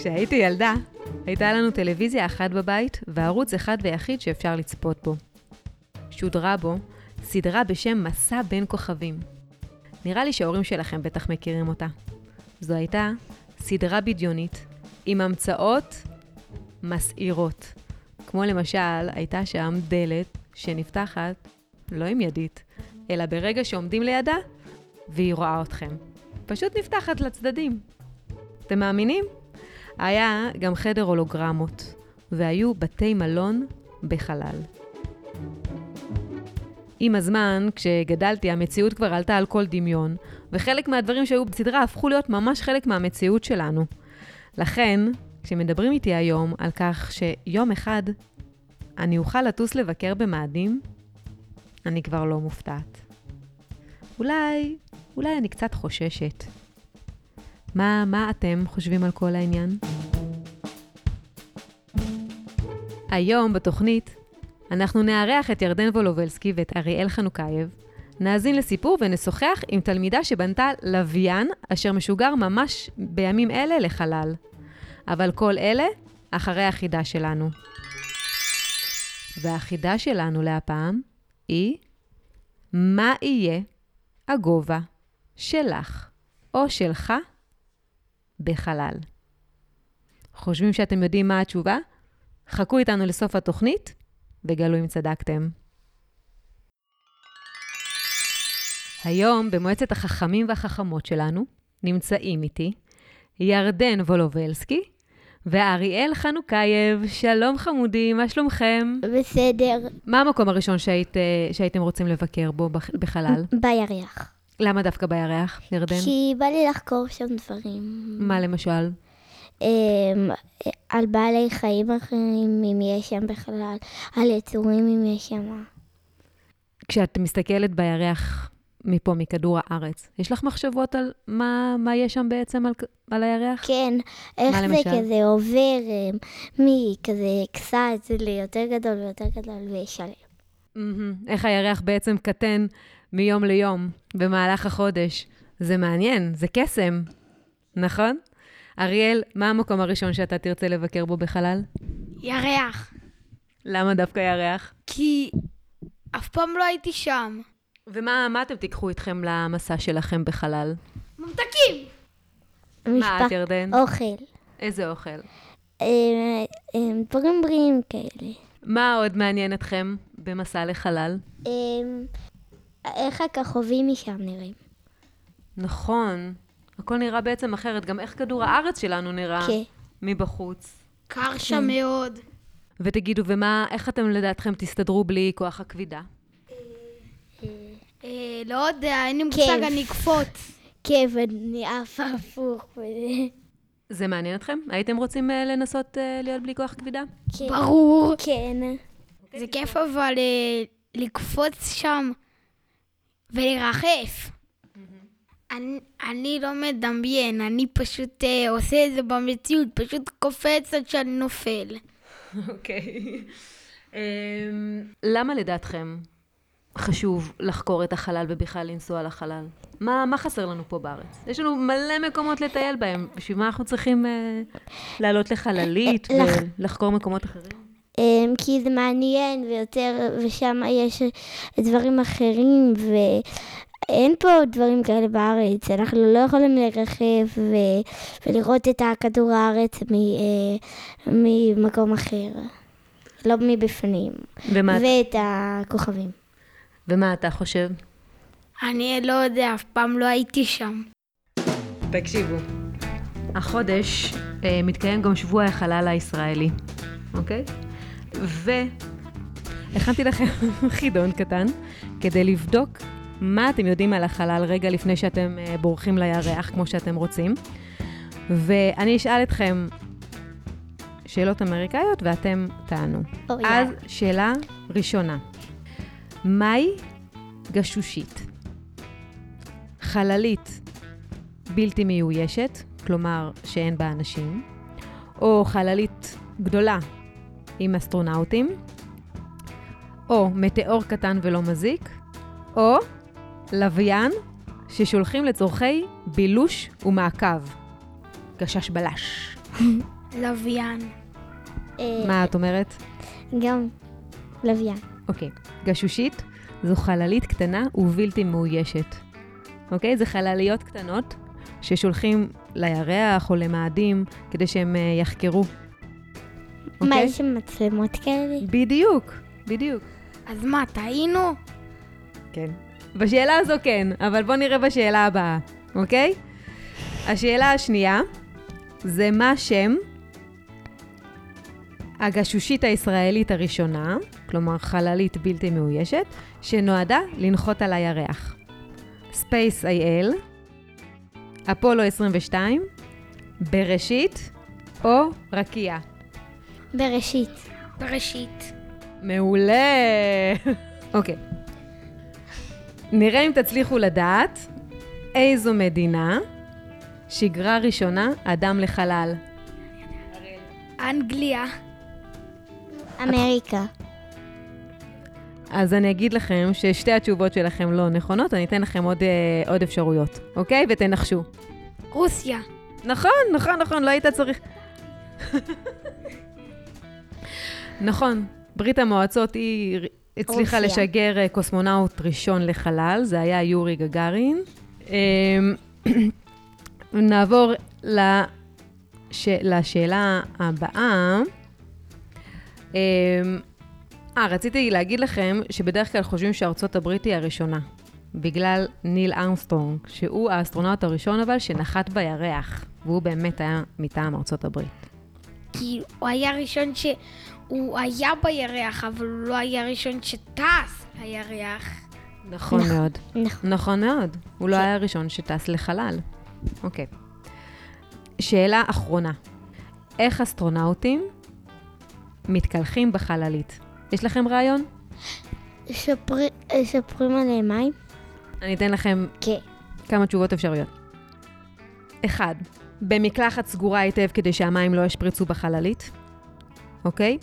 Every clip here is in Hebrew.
כשהייתי ילדה, הייתה לנו טלוויזיה אחת בבית וערוץ אחד ויחיד שאפשר לצפות בו. שודרה בו סדרה בשם מסע בין כוכבים. נראה לי שההורים שלכם בטח מכירים אותה. זו הייתה סדרה בדיונית עם המצאות מסעירות. כמו למשל, הייתה שם דלת שנפתחת לא עם ידית, אלא ברגע שעומדים לידה והיא רואה אתכם. פשוט נפתחת לצדדים. אתם מאמינים? היה גם חדר הולוגרמות, והיו בתי מלון בחלל. עם הזמן, כשגדלתי, המציאות כבר עלתה על כל דמיון, וחלק מהדברים שהיו בסדרה הפכו להיות ממש חלק מהמציאות שלנו. לכן, כשמדברים איתי היום על כך שיום אחד אני אוכל לטוס לבקר במאדים, אני כבר לא מופתעת. אולי, אולי אני קצת חוששת. מה, מה אתם חושבים על כל העניין? היום בתוכנית אנחנו נארח את ירדן וולובלסקי ואת אריאל חנוכייב, נאזין לסיפור ונשוחח עם תלמידה שבנתה לוויין אשר משוגר ממש בימים אלה לחלל. אבל כל אלה אחרי החידה שלנו. והחידה שלנו להפעם היא מה יהיה הגובה שלך או שלך בחלל. חושבים שאתם יודעים מה התשובה? חכו איתנו לסוף התוכנית וגלו אם צדקתם. היום במועצת החכמים והחכמות שלנו נמצאים איתי ירדן וולובלסקי ואריאל חנוכייב. שלום חמודי, מה שלומכם? בסדר. מה המקום הראשון שהיית, שהייתם רוצים לבקר בו בחלל? בירח. למה דווקא בירח, ירדן? כי בא לי לחקור שם דברים. מה למשל? אמ, על בעלי חיים אחרים, אם יש שם בחלל, על יצורים, אם יש שם. כשאת מסתכלת בירח מפה, מכדור הארץ, יש לך מחשבות על מה, מה יש שם בעצם על, על הירח? כן, איך זה למשל? כזה עובר אמ, מכזה קצת ליותר גדול ויותר גדול ושלם. מהמם. איך הירח בעצם קטן מיום ליום במהלך החודש. זה מעניין, זה קסם, נכון? אריאל, מה המקום הראשון שאתה תרצה לבקר בו בחלל? ירח. למה דווקא ירח? כי אף פעם לא הייתי שם. ומה מה אתם תיקחו איתכם למסע שלכם בחלל? ממתקים! מה את, ירדן? אוכל. איזה אוכל? אמ, אמ, דברים בריאים כאלה. מה עוד מעניין אתכם במסע לחלל? איך הכוכבים משם נראים. נכון, הכל נראה בעצם אחרת. גם איך כדור הארץ שלנו נראה כן. מבחוץ. קר שם מאוד. ותגידו, ומה, איך אתם לדעתכם תסתדרו בלי כוח הכבידה? אה, לא יודע, אין לי מושג, כיף. אני אקפוץ. כן, ואני עפה הפוך. זה מעניין אתכם? הייתם רוצים אה, לנסות אה, להיות בלי כוח כבידה? כן. ברור. כן. זה כיף אבל אה, לקפוץ שם ולרחף. אני, אני לא מדמיין, אני פשוט אה, עושה את זה במציאות, פשוט קופץ עד שאני נופל. אוקיי. למה לדעתכם חשוב לחקור את החלל ובכלל לנסוע לחלל? מה, מה חסר לנו פה בארץ? יש לנו מלא מקומות לטייל בהם. בשביל מה אנחנו צריכים אה, לעלות לחללית לח- ולחקור מקומות אחרים? כי זה מעניין ויותר, ושם יש דברים אחרים, ואין פה דברים כאלה בארץ. אנחנו לא יכולים לרחב ו- ולראות את הכדור הארץ מ- אה, ממקום אחר. לא מבפנים. ומה, ואת הכוכבים. ומה אתה חושב? אני לא יודע, אף פעם לא הייתי שם. תקשיבו. החודש אה, מתקיים גם שבוע החלל הישראלי, אוקיי? והכנתי לכם חידון קטן כדי לבדוק מה אתם יודעים על החלל רגע לפני שאתם אה, בורחים לירח כמו שאתם רוצים. ואני אשאל אתכם שאלות אמריקאיות ואתם תענו. או, אז יאללה. שאלה ראשונה, מהי גשושית? חללית בלתי מיואשת, כלומר שאין בה אנשים, או חללית גדולה עם אסטרונאוטים, או מטאור קטן ולא מזיק, או לוויין ששולחים לצורכי בילוש ומעקב. גשש בלש. לוויין. מה את אומרת? גם לוויין. אוקיי. גשושית זו חללית קטנה ובלתי מאוישת. אוקיי? זה חלליות קטנות ששולחים לירח או למאדים כדי שהם אה, יחקרו. מה, אוקיי? יש שם מצלמות כאלה? בדיוק, בדיוק. אז מה, טעינו? כן. בשאלה הזו כן, אבל בואו נראה בשאלה הבאה, אוקיי? השאלה השנייה זה מה שם הגשושית הישראלית הראשונה, כלומר חללית בלתי מאוישת, שנועדה לנחות על הירח. Space IL, אפולו 22, בראשית או רקיע. בראשית. בראשית. מעולה. אוקיי. נראה אם תצליחו לדעת איזו מדינה שיגרה ראשונה אדם לחלל. אנגליה. אמריקה. אז אני אגיד לכם ששתי התשובות שלכם לא נכונות, אני אתן לכם עוד, אה, עוד אפשרויות, אוקיי? ותנחשו. רוסיה. נכון, נכון, נכון, לא היית צריך... נכון, ברית המועצות היא הצליחה רוסיה. לשגר אה, קוסמונאוט ראשון לחלל, זה היה יורי גגארין. אמ, נעבור לש... לשאלה הבאה. אמ, אה, רציתי להגיד לכם שבדרך כלל חושבים שארצות הברית היא הראשונה, בגלל ניל ארמסטרונג, שהוא האסטרונאוט הראשון אבל שנחת בירח, והוא באמת היה מטעם ארצות הברית. כי הוא היה ראשון ש... הוא היה בירח, אבל הוא לא היה ראשון שטס לירח. נכון מאוד. נכון. נכון מאוד. הוא לא היה הראשון שטס לחלל. אוקיי. שאלה אחרונה. איך אסטרונאוטים מתקלחים בחללית? יש לכם רעיון? שפרים עליהם מים? אני אתן לכם כן. כמה תשובות אפשריות. אחד, במקלחת סגורה היטב כדי שהמים לא ישפריצו בחללית, אוקיי?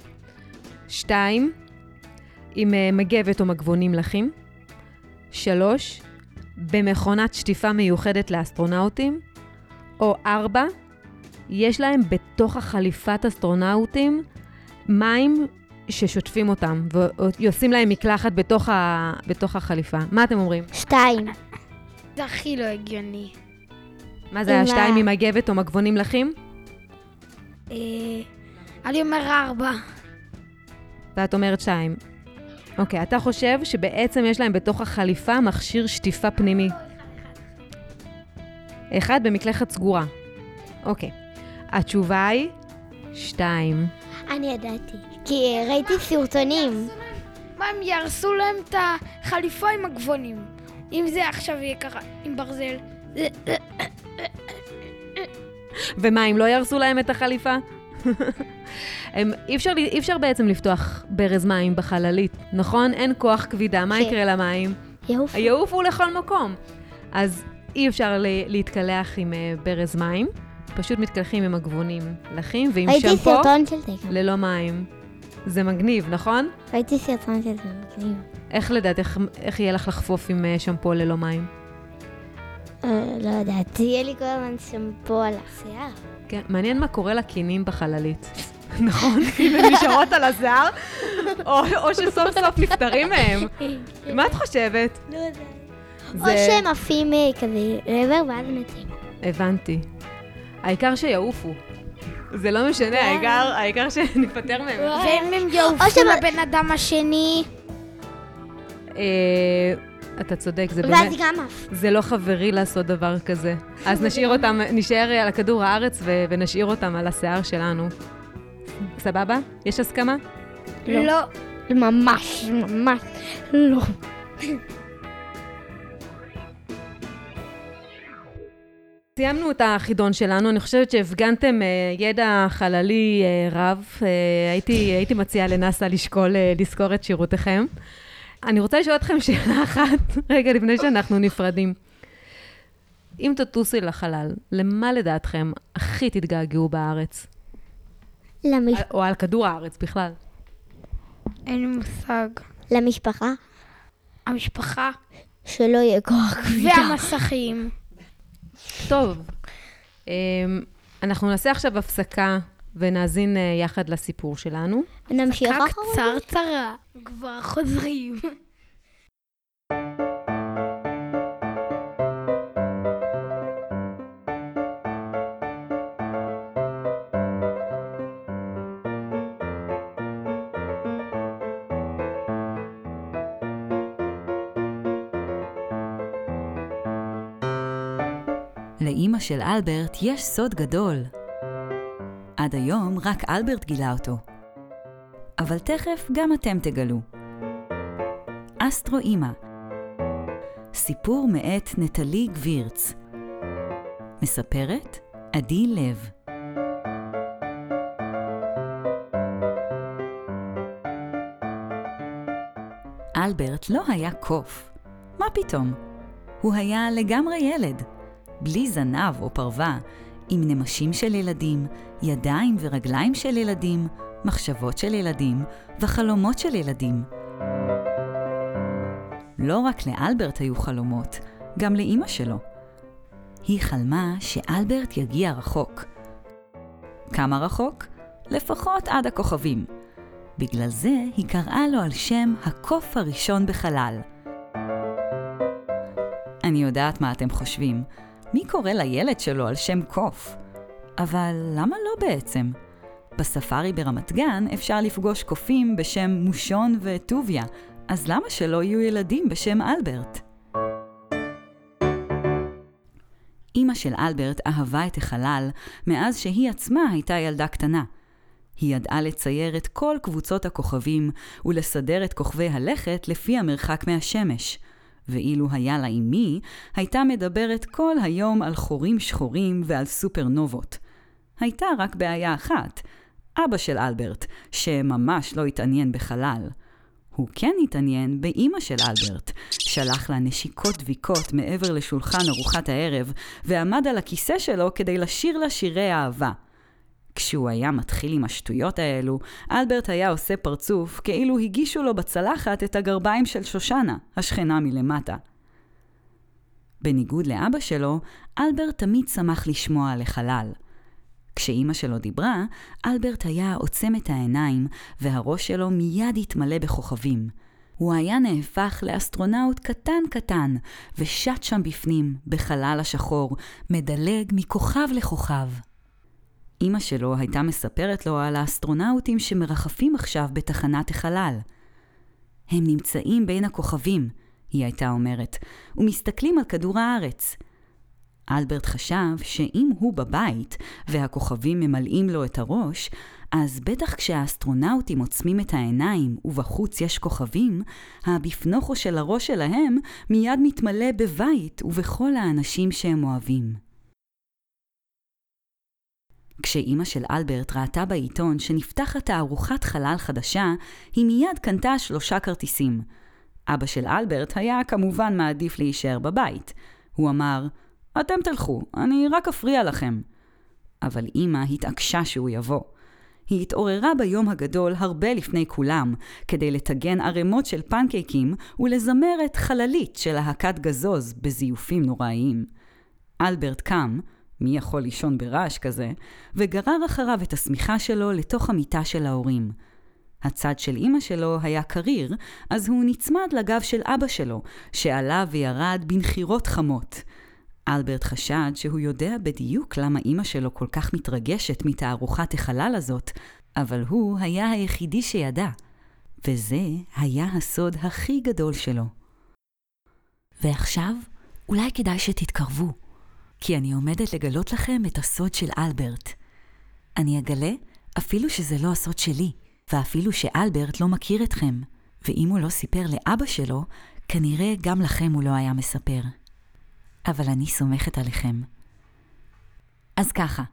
שתיים, עם אה, מגבת או מגבונים לחים. שלוש, במכונת שטיפה מיוחדת לאסטרונאוטים. או ארבע, יש להם בתוך החליפת אסטרונאוטים מים ששוטפים אותם, ועושים להם מקלחת בתוך, ה... בתוך החליפה. מה אתם אומרים? שתיים. זה הכי לא הגיוני. מה זה היה עם שתיים ה- עם מגבת או מגבונים לחים? אה, אני אומר ארבע. ואת אומרת שתיים. אוקיי, אתה חושב שבעצם יש להם בתוך החליפה מכשיר שטיפה פנימי. אחד במקלחת סגורה. אוקיי. התשובה היא שתיים. אני ידעתי. כי ראיתי סרטונים. מה, הם יהרסו להם את החליפה עם הגבונים. אם זה עכשיו יהיה ככה, עם ברזל. ומה, אם לא יהרסו להם את החליפה? הם, אי, אפשר, אי אפשר בעצם לפתוח ברז מים בחללית, נכון? אין כוח כבידה, מה. יקרה למים? יעוף. יעופו לכל מקום. אז אי אפשר להתקלח עם אה, ברז מים, פשוט מתקלחים עם הגבונים לחים ועם שמפו. ללא מים. זה מגניב, נכון? ראיתי סרטון של זה. מגניב. איך לדעת, איך, איך יהיה לך לחפוף עם אה, שמפו ללא מים? אה, לא יודעת, יהיה לי כל הזמן שמפו על השיער. כן, מעניין מה קורה לקינים בחללית. נכון? אם הן נשארות על השיער, או, או שסוף סוף נפטרים מהם. מה את חושבת? לא יודעת. או שהם עפים אה, כזה לעבר ואז מתים. הבנתי. העיקר שיעופו. זה לא משנה, העיקר, העיקר שניפטר מהם. ואם הם או יעופו לבן אדם השני, אה, אתה צודק, זה ואז באמת, גם עף. זה לא חברי לעשות דבר כזה. אז נשאיר אותם, נשאר על הכדור הארץ ו- ונשאיר אותם על השיער שלנו. סבבה? יש הסכמה? לא. לא. ממש, ממש לא. סיימנו את החידון שלנו, אני חושבת שהפגנתם אה, ידע חללי אה, רב. אה, הייתי, הייתי מציעה לנאסא לשקול לזכור את שירותיכם. אני רוצה לשאול אתכם שאלה אחת, רגע לפני שאנחנו נפרדים. אם תטוסי לחלל, למה לדעתכם הכי תתגעגעו בארץ? למש- או על כדור הארץ בכלל? אין לי מושג. למשפחה, המשפחה שלא יהיה כוח כבידה. והמסכים. טוב, אמ, אנחנו נעשה עכשיו הפסקה ונאזין אה, יחד לסיפור שלנו. הפסקה אחרונה. קצרצרה, כבר חוזרים. לאימא של אלברט יש סוד גדול. עד היום רק אלברט גילה אותו. אבל תכף גם אתם תגלו. אסטרו אימא סיפור מאת נטלי גבירץ מספרת עדי לב אלברט לא היה קוף. מה פתאום? הוא היה לגמרי ילד. בלי זנב או פרווה, עם נמשים של ילדים, ידיים ורגליים של ילדים, מחשבות של ילדים וחלומות של ילדים. לא רק לאלברט היו חלומות, גם לאימא שלו. היא חלמה שאלברט יגיע רחוק. כמה רחוק? לפחות עד הכוכבים. בגלל זה היא קראה לו על שם הקוף הראשון בחלל. אני יודעת מה אתם חושבים. מי קורא לילד שלו על שם קוף? אבל למה לא בעצם? בספארי ברמת גן אפשר לפגוש קופים בשם מושון וטוביה, אז למה שלא יהיו ילדים בשם אלברט? אמא של אלברט אהבה את החלל מאז שהיא עצמה הייתה ילדה קטנה. היא ידעה לצייר את כל קבוצות הכוכבים ולסדר את כוכבי הלכת לפי המרחק מהשמש. ואילו היה לה אמי, הייתה מדברת כל היום על חורים שחורים ועל סופרנובות. הייתה רק בעיה אחת, אבא של אלברט, שממש לא התעניין בחלל. הוא כן התעניין באימא של אלברט, שלח לה נשיקות דביקות מעבר לשולחן ארוחת הערב, ועמד על הכיסא שלו כדי לשיר לה שירי אהבה. כשהוא היה מתחיל עם השטויות האלו, אלברט היה עושה פרצוף כאילו הגישו לו בצלחת את הגרביים של שושנה, השכנה מלמטה. בניגוד לאבא שלו, אלברט תמיד שמח לשמוע על החלל. כשאימא שלו דיברה, אלברט היה עוצם את העיניים, והראש שלו מיד התמלא בכוכבים. הוא היה נהפך לאסטרונאוט קטן קטן, ושט שם בפנים, בחלל השחור, מדלג מכוכב לכוכב. אמא שלו הייתה מספרת לו על האסטרונאוטים שמרחפים עכשיו בתחנת החלל. הם נמצאים בין הכוכבים, היא הייתה אומרת, ומסתכלים על כדור הארץ. אלברט חשב שאם הוא בבית והכוכבים ממלאים לו את הראש, אז בטח כשהאסטרונאוטים עוצמים את העיניים ובחוץ יש כוכבים, הבפנוכו של הראש שלהם מיד מתמלא בבית ובכל האנשים שהם אוהבים. כשאימא של אלברט ראתה בעיתון שנפתחת תערוכת חלל חדשה, היא מיד קנתה שלושה כרטיסים. אבא של אלברט היה כמובן מעדיף להישאר בבית. הוא אמר, אתם תלכו, אני רק אפריע לכם. אבל אימא התעקשה שהוא יבוא. היא התעוררה ביום הגדול הרבה לפני כולם, כדי לטגן ערימות של פנקייקים ולזמר את חללית של להקת גזוז בזיופים נוראיים. אלברט קם, מי יכול לישון ברעש כזה, וגרר אחריו את השמיכה שלו לתוך המיטה של ההורים. הצד של אמא שלו היה קריר, אז הוא נצמד לגב של אבא שלו, שעלה וירד בנחירות חמות. אלברט חשד שהוא יודע בדיוק למה אמא שלו כל כך מתרגשת מתערוכת החלל הזאת, אבל הוא היה היחידי שידע, וזה היה הסוד הכי גדול שלו. ועכשיו, אולי כדאי שתתקרבו. כי אני עומדת לגלות לכם את הסוד של אלברט. אני אגלה אפילו שזה לא הסוד שלי, ואפילו שאלברט לא מכיר אתכם, ואם הוא לא סיפר לאבא שלו, כנראה גם לכם הוא לא היה מספר. אבל אני סומכת עליכם. אז ככה,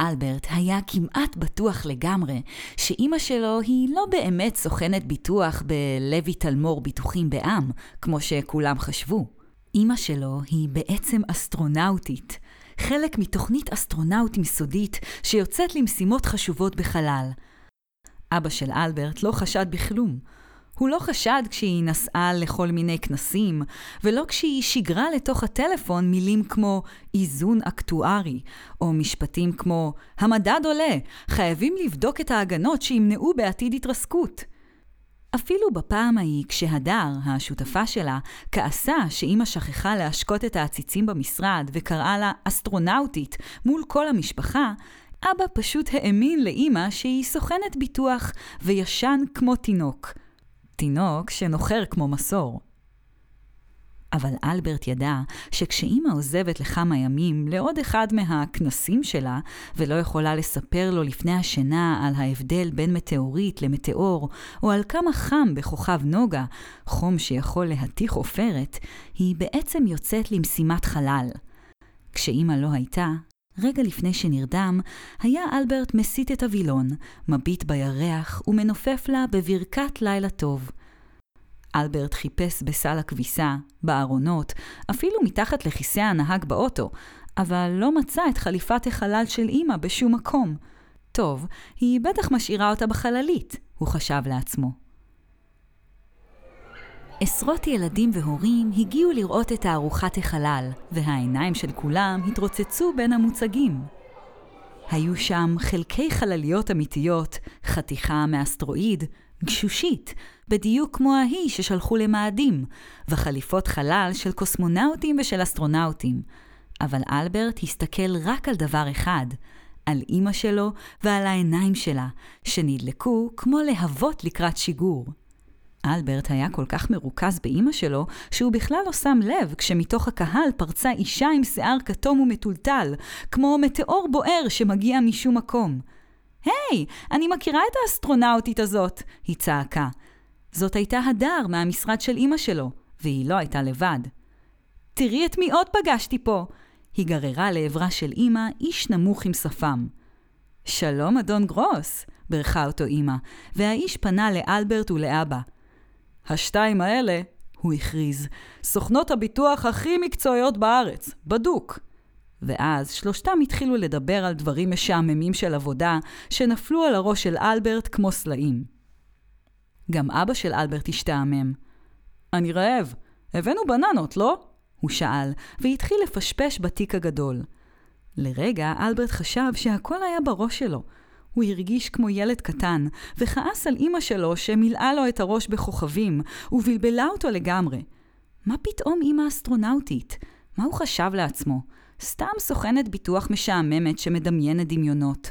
אלברט היה כמעט בטוח לגמרי שאימא שלו היא לא באמת סוכנת ביטוח בלוי תלמור ביטוחים בעם, כמו שכולם חשבו. אימא שלו היא בעצם אסטרונאוטית, חלק מתוכנית אסטרונאוטים סודית שיוצאת למשימות חשובות בחלל. אבא של אלברט לא חשד בכלום. הוא לא חשד כשהיא נסעה לכל מיני כנסים, ולא כשהיא שיגרה לתוך הטלפון מילים כמו איזון אקטוארי, או משפטים כמו המדד עולה, חייבים לבדוק את ההגנות שימנעו בעתיד התרסקות. אפילו בפעם ההיא, כשהדר, השותפה שלה, כעסה שאימא שכחה להשקות את העציצים במשרד וקראה לה אסטרונאוטית מול כל המשפחה, אבא פשוט האמין לאימא שהיא סוכנת ביטוח וישן כמו תינוק. תינוק שנוחר כמו מסור. אבל אלברט ידע שכשאימא עוזבת לכמה ימים לעוד אחד מהכנסים שלה, ולא יכולה לספר לו לפני השינה על ההבדל בין מטאורית למטאור, או על כמה חם בכוכב נוגה, חום שיכול להתיך עופרת, היא בעצם יוצאת למשימת חלל. כשאימא לא הייתה, רגע לפני שנרדם, היה אלברט מסיט את הווילון, מביט בירח ומנופף לה בברכת לילה טוב. אלברט חיפש בסל הכביסה, בארונות, אפילו מתחת לכיסא הנהג באוטו, אבל לא מצא את חליפת החלל של אמא בשום מקום. טוב, היא בטח משאירה אותה בחללית, הוא חשב לעצמו. עשרות ילדים והורים הגיעו לראות את תערוכת החלל, והעיניים של כולם התרוצצו בין המוצגים. היו שם חלקי חלליות אמיתיות, חתיכה מאסטרואיד, גשושית, בדיוק כמו ההיא ששלחו למאדים, וחליפות חלל של קוסמונאוטים ושל אסטרונאוטים. אבל אלברט הסתכל רק על דבר אחד, על אימא שלו ועל העיניים שלה, שנדלקו כמו להבות לקראת שיגור. אלברט היה כל כך מרוכז באימא שלו, שהוא בכלל לא שם לב כשמתוך הקהל פרצה אישה עם שיער כתום ומטולטל, כמו מטאור בוער שמגיע משום מקום. היי, hey, אני מכירה את האסטרונאוטית הזאת, היא צעקה. זאת הייתה הדר מהמשרד של אימא שלו, והיא לא הייתה לבד. תראי את מי עוד פגשתי פה! היא גררה לעברה של אימא איש נמוך עם שפם. שלום, אדון גרוס, ברכה אותו אימא, והאיש פנה לאלברט ולאבא. השתיים האלה, הוא הכריז, סוכנות הביטוח הכי מקצועיות בארץ, בדוק. ואז שלושתם התחילו לדבר על דברים משעממים של עבודה, שנפלו על הראש של אלברט כמו סלעים. גם אבא של אלברט השתעמם. אני רעב, הבאנו בננות, לא? הוא שאל, והתחיל לפשפש בתיק הגדול. לרגע אלברט חשב שהכל היה בראש שלו, הוא הרגיש כמו ילד קטן, וכעס על אמא שלו שמילאה לו את הראש בכוכבים, ובלבלה אותו לגמרי. מה פתאום אמא אסטרונאוטית? מה הוא חשב לעצמו? סתם סוכנת ביטוח משעממת שמדמיינת דמיונות.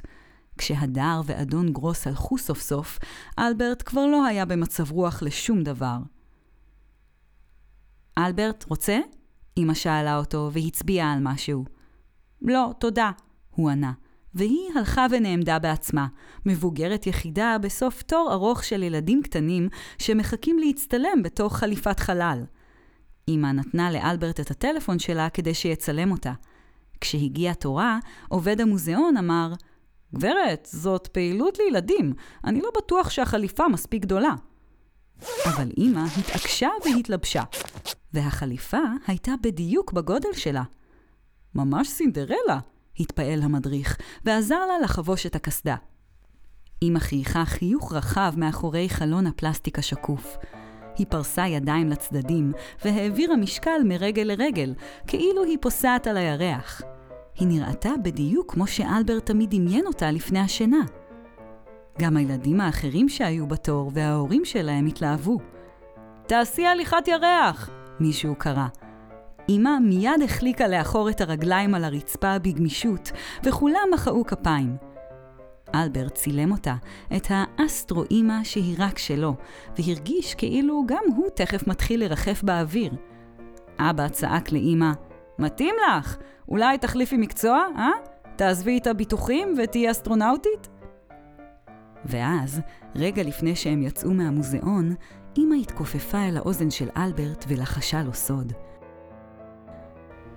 כשהדר ואדון גרוס הלכו סוף סוף, אלברט כבר לא היה במצב רוח לשום דבר. אלברט, רוצה? אמא שאלה אותו והצביעה על משהו. לא, תודה, הוא ענה. והיא הלכה ונעמדה בעצמה, מבוגרת יחידה בסוף תור ארוך של ילדים קטנים שמחכים להצטלם בתוך חליפת חלל. אמא נתנה לאלברט את הטלפון שלה כדי שיצלם אותה. כשהגיע תורה, עובד המוזיאון אמר, גברת, זאת פעילות לילדים, אני לא בטוח שהחליפה מספיק גדולה. אבל אמא התעקשה והתלבשה, והחליפה הייתה בדיוק בגודל שלה. ממש סינדרלה, התפעל המדריך, ועזר לה לחבוש את הקסדה. אמא חייכה חיוך רחב מאחורי חלון הפלסטיק השקוף. היא פרסה ידיים לצדדים, והעבירה משקל מרגל לרגל, כאילו היא פוסעת על הירח. היא נראתה בדיוק כמו שאלברט תמיד דמיין אותה לפני השינה. גם הילדים האחרים שהיו בתור וההורים שלהם התלהבו. תעשי הליכת ירח! מישהו קרא. אמא מיד החליקה לאחור את הרגליים על הרצפה בגמישות, וכולם מחאו כפיים. אלברט צילם אותה, את האסטרו אמא שהיא רק שלו, והרגיש כאילו גם הוא תכף מתחיל לרחף באוויר. אבא צעק לאמא, מתאים לך, אולי תחליפי מקצוע, אה? תעזבי את הביטוחים ותהיי אסטרונאוטית? ואז, רגע לפני שהם יצאו מהמוזיאון, אמא התכופפה אל האוזן של אלברט ולחשה לו סוד.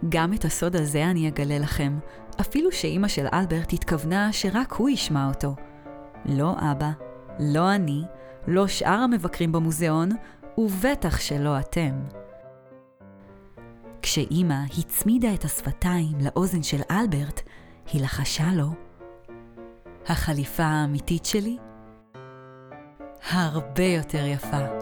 גם את הסוד הזה אני אגלה לכם, אפילו שאימא של אלברט התכוונה שרק הוא ישמע אותו. לא אבא, לא אני, לא שאר המבקרים במוזיאון, ובטח שלא אתם. כשאימא הצמידה את השפתיים לאוזן של אלברט, היא לחשה לו, החליפה האמיתית שלי הרבה יותר יפה.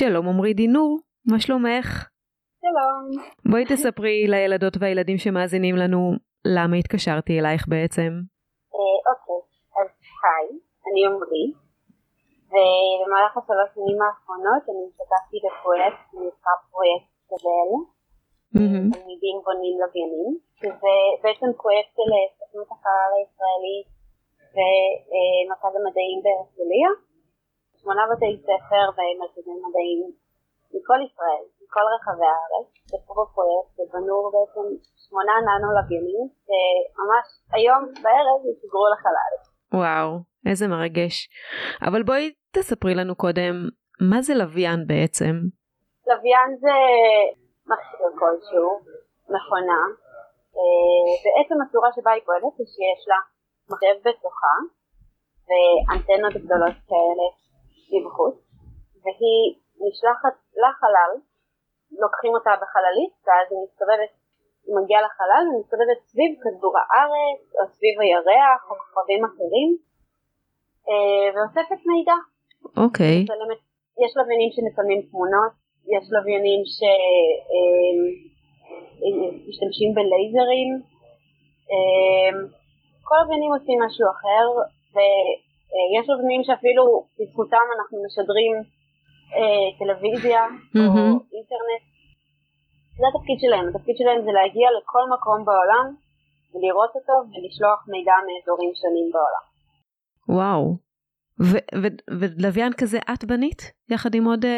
שלום עמרי דינור, מה שלומך? שלום. בואי תספרי לילדות והילדים שמאזינים לנו למה התקשרתי אלייך בעצם. אוקיי, אז היי, אני עמרי, ובמהלך השלוש שנים האחרונות אני השתתפתי בפרויקט שנקרא פרויקט סבל, תלמידים בונים לוויינים, שזה בעצם פרויקט של סוכנות החלל הישראלית ומרכז המדעים בהרצליה, שמונה בתי ספר ומרכזי מדעים מכל ישראל, מכל רחבי הארץ, שפרו בפרויקט ובנו בעצם שמונה ננו לוויינים שממש היום בערב יסגרו לחלל. וואו, איזה מרגש. אבל בואי תספרי לנו קודם, מה זה לוויין בעצם? לוויין זה מכשיר כלשהו, מכונה. אה, בעצם הצורה שבה היא פועלת היא שיש לה מחשב בתוכה ואנטנות גדולות כאלה מבחוץ, והיא נשלחת לחלל, לוקחים אותה בחללית, ואז היא מסתובבת, היא מגיעה לחלל ומסתובבת סביב כדור הארץ, או סביב הירח, או כוכבים אחרים, אה, ואוספת מידע. אוקיי. Okay. יש לוויינים שמצלמים תמונות, יש לוויינים שמשתמשים בלייזרים, אה, כל לוויינים עושים משהו אחר, ויש לוויינים שאפילו בזכותם אנחנו משדרים אה, טלוויזיה או אינטרנט. זה התפקיד שלהם, התפקיד שלהם זה להגיע לכל מקום בעולם ולראות אותו ולשלוח מידע מאזורים שונים בעולם. וואו, ולוויין כזה את בנית? יחד עם עוד uh,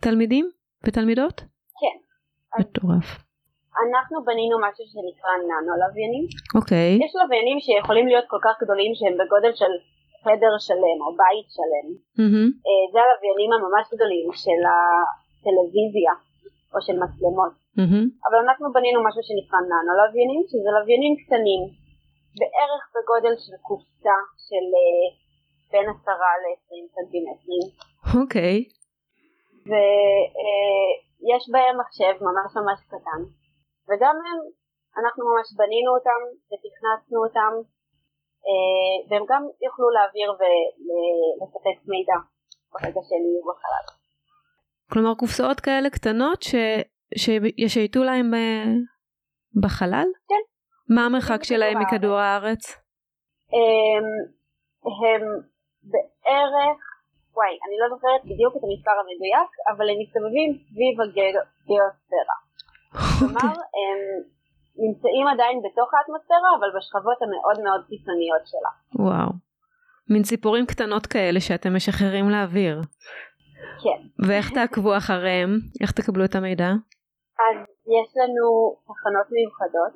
תלמידים ותלמידות? כן. מטורף. אנחנו בנינו משהו שנקרא ננו לוויינים. אוקיי. יש לוויינים שיכולים להיות כל כך גדולים שהם בגודל של חדר שלם או בית שלם. Mm-hmm. זה הלוויינים הממש גדולים של הטלוויזיה או של מצלמות. Mm-hmm. אבל אנחנו בנינו משהו שנקרא ננו לוויינים, שזה לוויינים קטנים, בערך בגודל של קופסה של uh, בין עשרה ל-20 סנטימטרים. אוקיי. Okay. ויש uh, בהם מחשב ממש ממש קטן, וגם הם, אנחנו ממש בנינו אותם ותכנסנו אותם אה, והם גם יוכלו להעביר ולספק מידע ברגע שהם יהיו בחלל. כלומר קופסאות כאלה קטנות ש... שישייטו להם אה, בחלל? כן. מה המרחק שלהם מכדור הארץ? הם, הם בערך, וואי, אני לא זוכרת בדיוק את המספר המדויק, אבל הם מסתובבים סביב הגיאוספירה. כלומר. הם נמצאים עדיין בתוך האטמוספירה, אבל בשכבות המאוד מאוד קיצוניות שלה. וואו. מין ציפורים קטנות כאלה שאתם משחררים לאוויר. כן. ואיך תעקבו אחריהם? איך תקבלו את המידע? אז יש לנו תחנות מיוחדות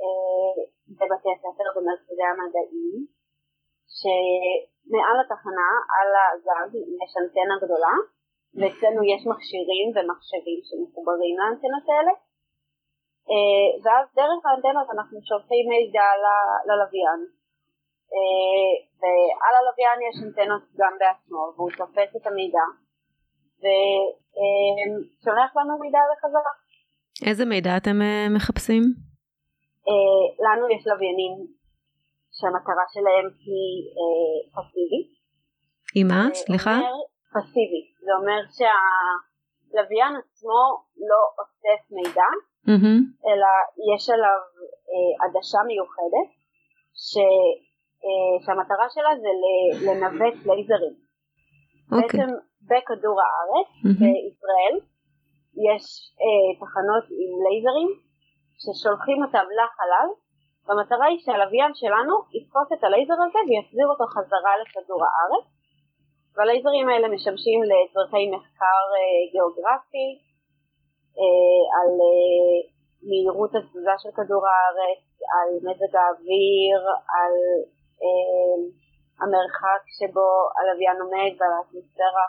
אה, בבתי הספר במרכזי המדעים, שמעל התחנה, על הגג, יש אנטנה גדולה, ואצלנו יש מכשירים ומחשבים שמחוברים לאנטנות האלה, ואז דרך האנטנות אנחנו שולחים מידע ללוויין. אה, ועל הלוויין יש אנטנות גם בעצמו, והוא תופס את המידע, ושולח לנו מידע לחזרה. איזה מידע אתם אה, מחפשים? לנו יש לוויינים שהמטרה שלהם היא פסיבית. היא מה? סליחה? פסיבית. זה אומר שהלוויין עצמו לא אוסף מידע, mm-hmm. אלא יש עליו אה, עדשה מיוחדת ש, אה, שהמטרה שלה זה לנווט לייזרים. Okay. אוקיי. בעצם בכדור הארץ, mm-hmm. בישראל, יש אה, תחנות עם לייזרים ששולחים אותם לחלל והמטרה היא שהלוויין שלנו יתפוס את הלייזר הזה ויחזיר אותו חזרה לכדור הארץ והלייזרים האלה משמשים לצורכי מחקר אה, גיאוגרפי, אה, על אה, מהירות התזוזה של כדור הארץ, על מזג האוויר, על אה, המרחק שבו הלוויין עומד ועל האטמוספירה.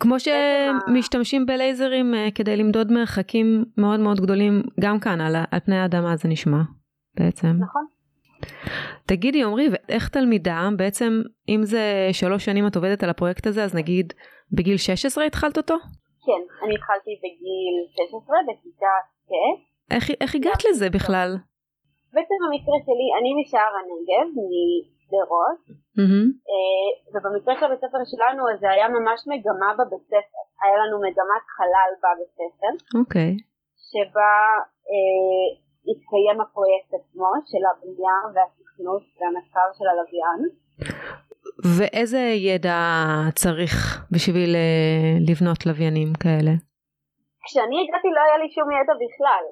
כמו שמשתמשים בלייזרים כדי למדוד מרחקים מאוד מאוד גדולים גם כאן על, על פני האדמה זה נשמע בעצם. נכון. תגידי עמרי, איך תלמידה, בעצם אם זה שלוש שנים את עובדת על הפרויקט הזה, אז נגיד בגיל 16 התחלת אותו? כן, אני התחלתי בגיל 16 בכיתה ט'. איך, איך הגעת לזה בכלל? בעצם במקרה שלי, אני משער הנגב, משדרות. אה, ובמקרה של הבית ספר שלנו זה היה ממש מגמה בבית ספר. היה לנו מגמת חלל בבית ספר, אוקיי. שבה אה, התקיים הפרויקט עצמו של הבנייה והתכנות והמחקר של הלוויין. ואיזה ידע צריך בשביל אה, לבנות לוויינים כאלה? כשאני הגעתי לא היה לי שום ידע בכלל.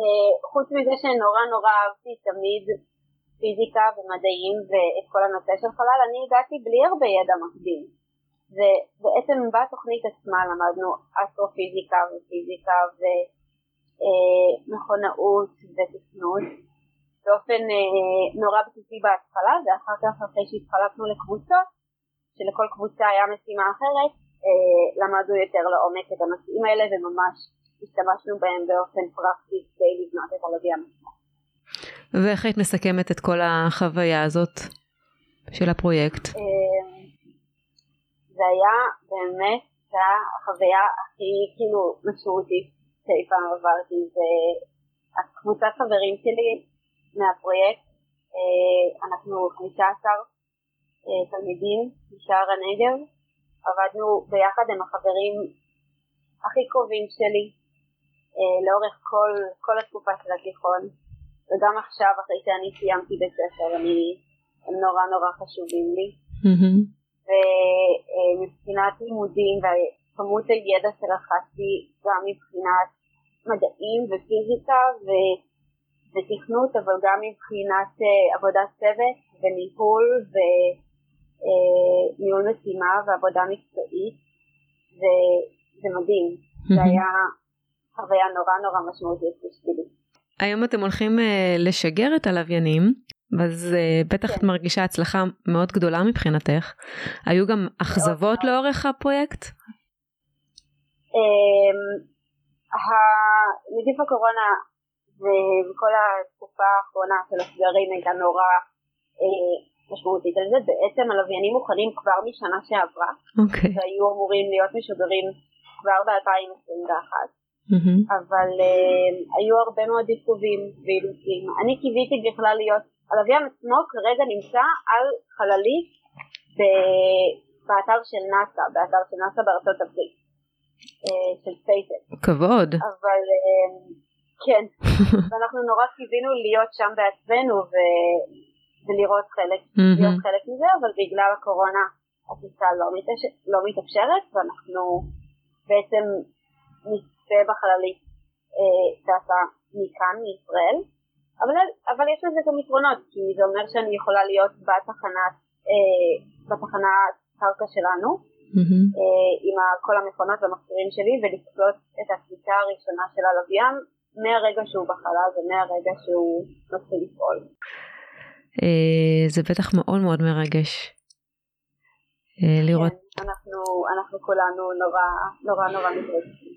אה, חוץ מזה שנורא נורא אהבתי תמיד פיזיקה ומדעים ואת כל הנושא של חלל, אני הגעתי בלי הרבה ידע מקדים. ובעצם בתוכנית עצמה למדנו אסטרופיזיקה ופיזיקה ומכונאות ותכנות באופן אה, נורא בסיסי בהתחלה, ואחר כך אחרי שהתחלקנו לקבוצות, שלכל קבוצה היה משימה אחרת, אה, למדנו יותר לעומק את הנושאים האלה וממש השתמשנו בהם באופן פרקטי כדי לבנות את הלוויין עצמו. ואיך היית מסכמת את כל החוויה הזאת של הפרויקט? אה, זה היה באמת, זה החוויה הכי כאילו משמעותית שאי פעם עברתי, והקבוצת חברים שלי מהפרויקט, אה, אנחנו 15 אה, תלמידים משער הנגב, עבדנו ביחד עם החברים הכי קרובים שלי אה, לאורך כל, כל התקופה של התיכון, וגם עכשיו אחרי שאני סיימתי בית ספר, אני, הם נורא נורא חשובים לי. ומבחינת לימודים וכמות הידע שרכשתי גם מבחינת מדעים ופיזיקה ו... ותכנות אבל גם מבחינת uh, עבודת צוות וניהול וניהול uh, משימה ועבודה מקצועית וזה מדהים, זה היה חוויה נורא נורא משמעותית בשבילי. היום אתם הולכים uh, לשגר את הלוויינים, אז uh, בטח את כן. מרגישה הצלחה מאוד גדולה מבחינתך. היו גם אכזבות. לאורך הפרויקט? אמ, נגיף הקורונה וכל התקופה האחרונה של הסגרים הייתה נורא אה, משמעותית על זה. בעצם הלוויינים מוכנים כבר משנה שעברה, אוקיי. והיו אמורים להיות משודרים כבר ב-2021, מהמם. אבל אה, היו הרבה מאוד עיכובים ואילוצים. אני קיוויתי בכלל להיות, הלוויין עצמו כרגע נמצא על חללית ב- באתר של נאסא, באתר של נאסא בארצות הברית, אה, של ספייסט. כבוד. אבל אה, כן, ואנחנו נורא קיווינו להיות שם בעצמנו ו- ולראות חלק, מהמם. להיות חלק מזה, אבל בגלל הקורונה הטיסה לא, מתאש... לא מתאפשרת ואנחנו בעצם נצפה בחללית אה, טסה מכאן, מישראל, אבל, אבל יש לזה גם יתרונות, כי זה אומר שאני יכולה להיות בתחנת, אה, בתחנת קרקע שלנו, מהמם. אה, עם כל המכונות והמכשירים שלי ולקלוט את הקליטה הראשונה של הלוויין מהרגע שהוא בחלל ומהרגע שהוא מתחיל לפעול. אה, זה בטח מאוד מאוד מרגש. אה, לראות, כן, אנחנו, אנחנו כולנו נורא נורא נורא מתרגשים.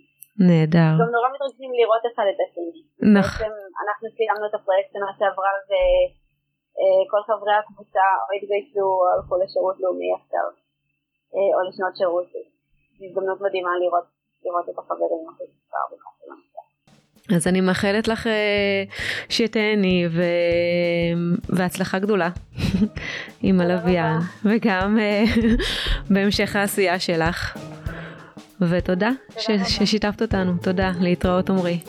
נהדר. גם נורא מתרגשים לראות אחד את השני. נכון. אנחנו סיימנו את הפרויקט שנה שעברה וכל חברי הקבוצה או התגייסו או הלכו לשירות לאומי עכשיו אה, או לשנות שירות. זו הזדמנות מדהימה לראות, לראות את החברים הכי כבר. אז אני מאחלת לך אה, שתהני ו... והצלחה גדולה עם הלוויין, וגם אה, בהמשך העשייה שלך. ותודה ש... ששיתפת אותנו, תודה, להתראות עמרי.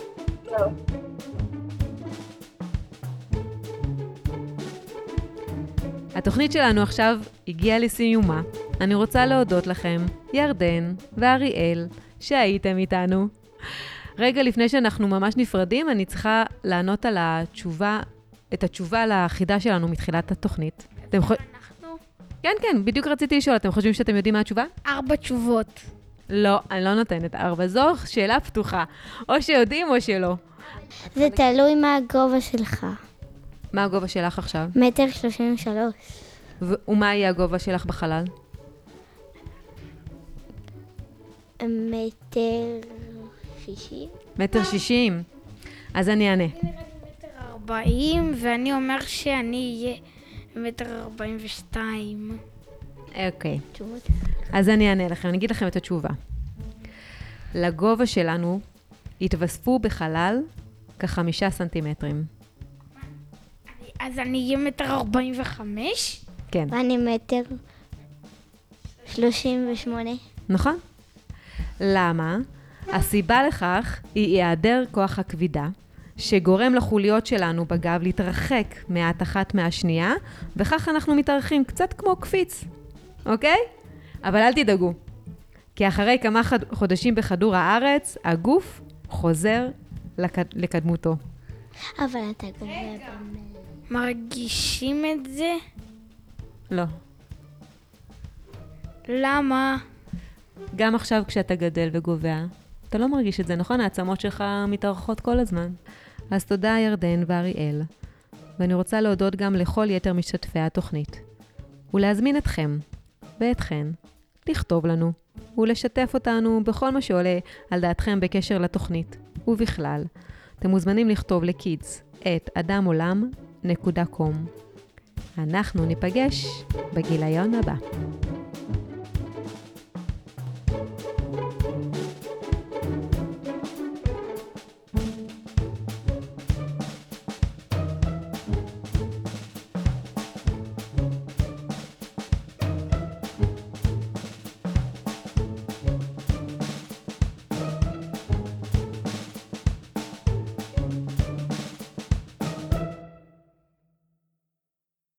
התוכנית שלנו עכשיו הגיעה לסיומה. אני רוצה להודות לכם, ירדן ואריאל, שהייתם איתנו. רגע לפני שאנחנו ממש נפרדים, אני צריכה לענות על התשובה, את התשובה לחידה שלנו מתחילת התוכנית. אתם. אנחנו כן, כן, בדיוק רציתי לשאול, אתם חושבים שאתם יודעים מה התשובה? ארבע תשובות. לא, אני לא נותנת ארבע. זו שאלה פתוחה. או שיודעים או שלא. זה תלוי מה הגובה שלך. מה הגובה שלך עכשיו? מטר שלושים ושלוש. ומה יהיה הגובה שלך בחלל? מטר שישים? מטר שישים. אז אני אענה. מטר ארבעים, ואני אומר שאני אהיה מטר ארבעים ושתיים. אוקיי. תשובות. אז אני אענה לכם, אני אגיד לכם את התשובה. לגובה שלנו התווספו בחלל כחמישה סנטימטרים. אז אני אהיה מטר 45? כן. ואני מטר 38. נכון? למה? הסיבה לכך היא היעדר כוח הכבידה, שגורם לחוליות שלנו בגב להתרחק מעט אחת מהשנייה, וכך אנחנו מתארחים קצת כמו קפיץ, אוקיי? אבל אל תדאגו, כי אחרי כמה חד... חודשים בכדור הארץ, הגוף חוזר לק... לקדמותו. אבל אתה גובה במ... מרגישים את זה? לא. למה? גם עכשיו כשאתה גדל וגובע, אתה לא מרגיש את זה, נכון? העצמות שלך מתארכות כל הזמן. אז תודה ירדן ואריאל, ואני רוצה להודות גם לכל יתר משתתפי התוכנית, ולהזמין אתכם ואתכן לכתוב לנו ולשתף אותנו בכל מה שעולה על דעתכם בקשר לתוכנית, ובכלל. אתם מוזמנים לכתוב לקידס את אדמעולם.com. אנחנו ניפגש בגיליון הבא.